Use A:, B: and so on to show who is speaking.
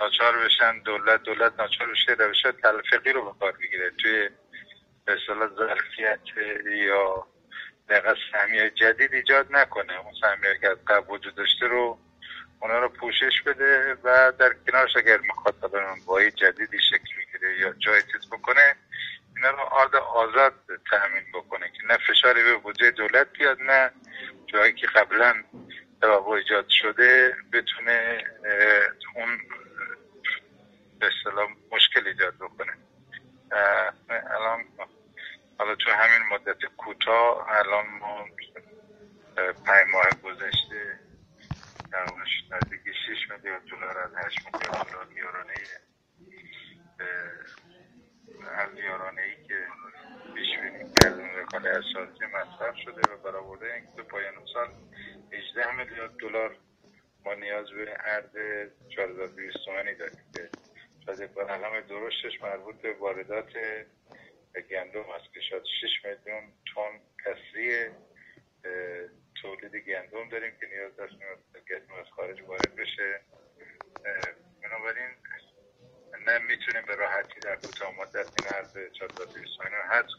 A: ناچار بشن دولت دولت ناچار بشه روش تلفیقی رو به کار بگیره. توی به ظرفیت یا دقیقا سهمیه جدید ایجاد نکنه. اون سهمیه که از قبل وجود داشته رو اونا رو پوشش بده و در کنارش اگر مخاطب بایی جدیدی شکل می‌گیره یا جای چیز بکنه اینا رو آرد آزاد تأمین بکنه که نه فشاری به بودجه دولت بیاد نه جایی که قبلا توقع ایجاد شده بتونه اصطلاح مشکل ایجاد بکنه. الان حالا تو همین مدت کوتاه الان ما پنج ماه گذشته تقریبش نزدیک 6 میلیارد دلار از 8 میلیارد دلار یارانه از یارانه ای که پیش بینی کردن رکال اساسی مصرف شده و برآورده این که پایان سال 18 میلیارد دلار ما نیاز به عرض 4200 تومانی داریم. یک رقم درشتش مربوط به واردات گندم است که شاید 6 میلیون تن کسری تولید گندم داریم که نیاز داشت گندم از خارج وارد بشه. بنابراین نه می‌تونیم به راحتی در کوتاه مدت این عرض 4200 تومانی رو حذف کنیم.